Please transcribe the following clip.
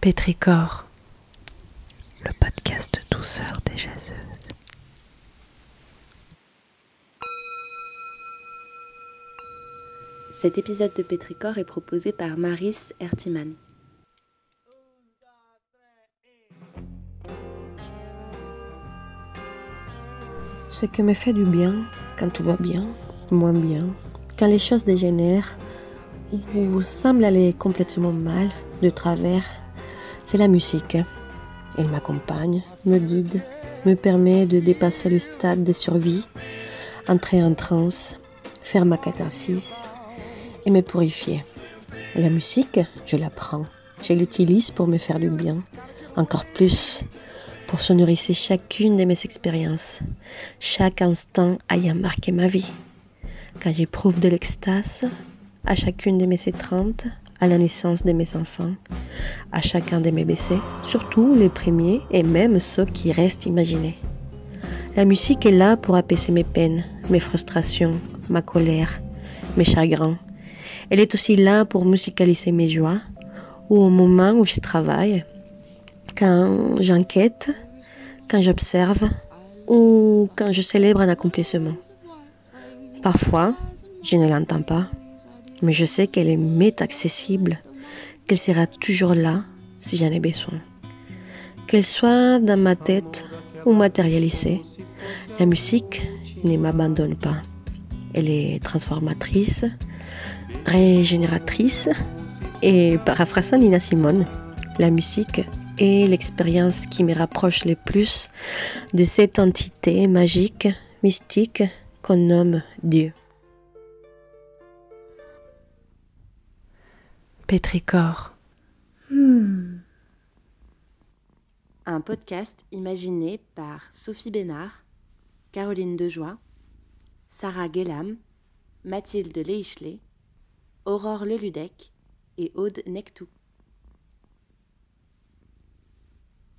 Pétricor, le podcast douceur des jaseuses. Cet épisode de Pétricor est proposé par Maris Ertiman. Ce qui me fait du bien, quand tout va bien, moins bien, quand les choses dégénèrent ou semblent aller complètement mal, de travers, c'est la musique. Elle m'accompagne, me guide, me permet de dépasser le stade de survie, entrer en transe, faire ma catharsis et me purifier. La musique, je la prends, je l'utilise pour me faire du bien, encore plus pour se nourrir chacune de mes expériences, chaque instant ayant marqué ma vie. Quand j'éprouve de l'extase, à chacune de mes étreintes, à la naissance de mes enfants, à chacun de mes baissés, surtout les premiers et même ceux qui restent imaginés. La musique est là pour apaiser mes peines, mes frustrations, ma colère, mes chagrins. Elle est aussi là pour musicaliser mes joies, ou au moment où je travaille, quand j'enquête, quand j'observe, ou quand je célèbre un accomplissement. Parfois, je ne l'entends pas, mais je sais qu'elle m'est accessible, qu'elle sera toujours là si j'en ai besoin. Qu'elle soit dans ma tête ou matérialisée, la musique ne m'abandonne pas. Elle est transformatrice, régénératrice et paraphrasant Nina Simone, la musique est l'expérience qui me rapproche le plus de cette entité magique, mystique qu'on nomme Dieu. Pétricor. Un podcast imaginé par Sophie Bénard, Caroline Dejoie, Sarah Guélam, Mathilde Leichelet, Aurore Leludec et Aude Nectou.